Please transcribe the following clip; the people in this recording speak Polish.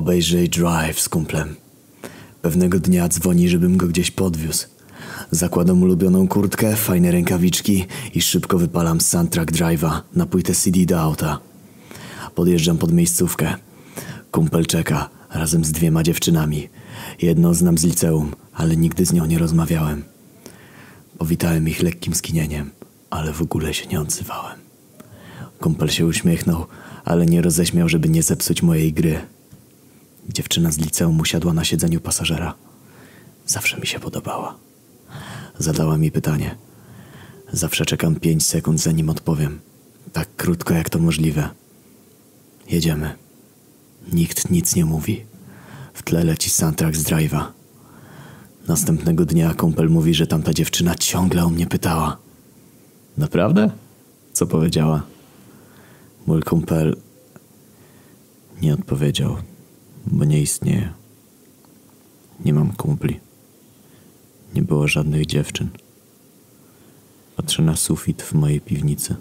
Obejrzyj Drive z kumplem. Pewnego dnia dzwoni, żebym go gdzieś podwiózł. Zakładam ulubioną kurtkę, fajne rękawiczki i szybko wypalam soundtrack Drive'a na płytę CD do auta. Podjeżdżam pod miejscówkę. Kumpel czeka razem z dwiema dziewczynami. Jedną znam z liceum, ale nigdy z nią nie rozmawiałem. Powitałem ich lekkim skinieniem, ale w ogóle się nie odzywałem. Kumpel się uśmiechnął, ale nie roześmiał, żeby nie zepsuć mojej gry. Dziewczyna z liceum usiadła na siedzeniu pasażera. Zawsze mi się podobała. Zadała mi pytanie. Zawsze czekam pięć sekund, zanim odpowiem. Tak krótko, jak to możliwe. Jedziemy. Nikt nic nie mówi. W tle leci soundtrack z drive'a. Następnego dnia kumpel mówi, że tamta dziewczyna ciągle o mnie pytała. Naprawdę? Co powiedziała? Mój kumpel nie odpowiedział, bo nie istnieje. Nie mam kumpli. Nie było żadnych dziewczyn. Patrzę na sufit w mojej piwnicy.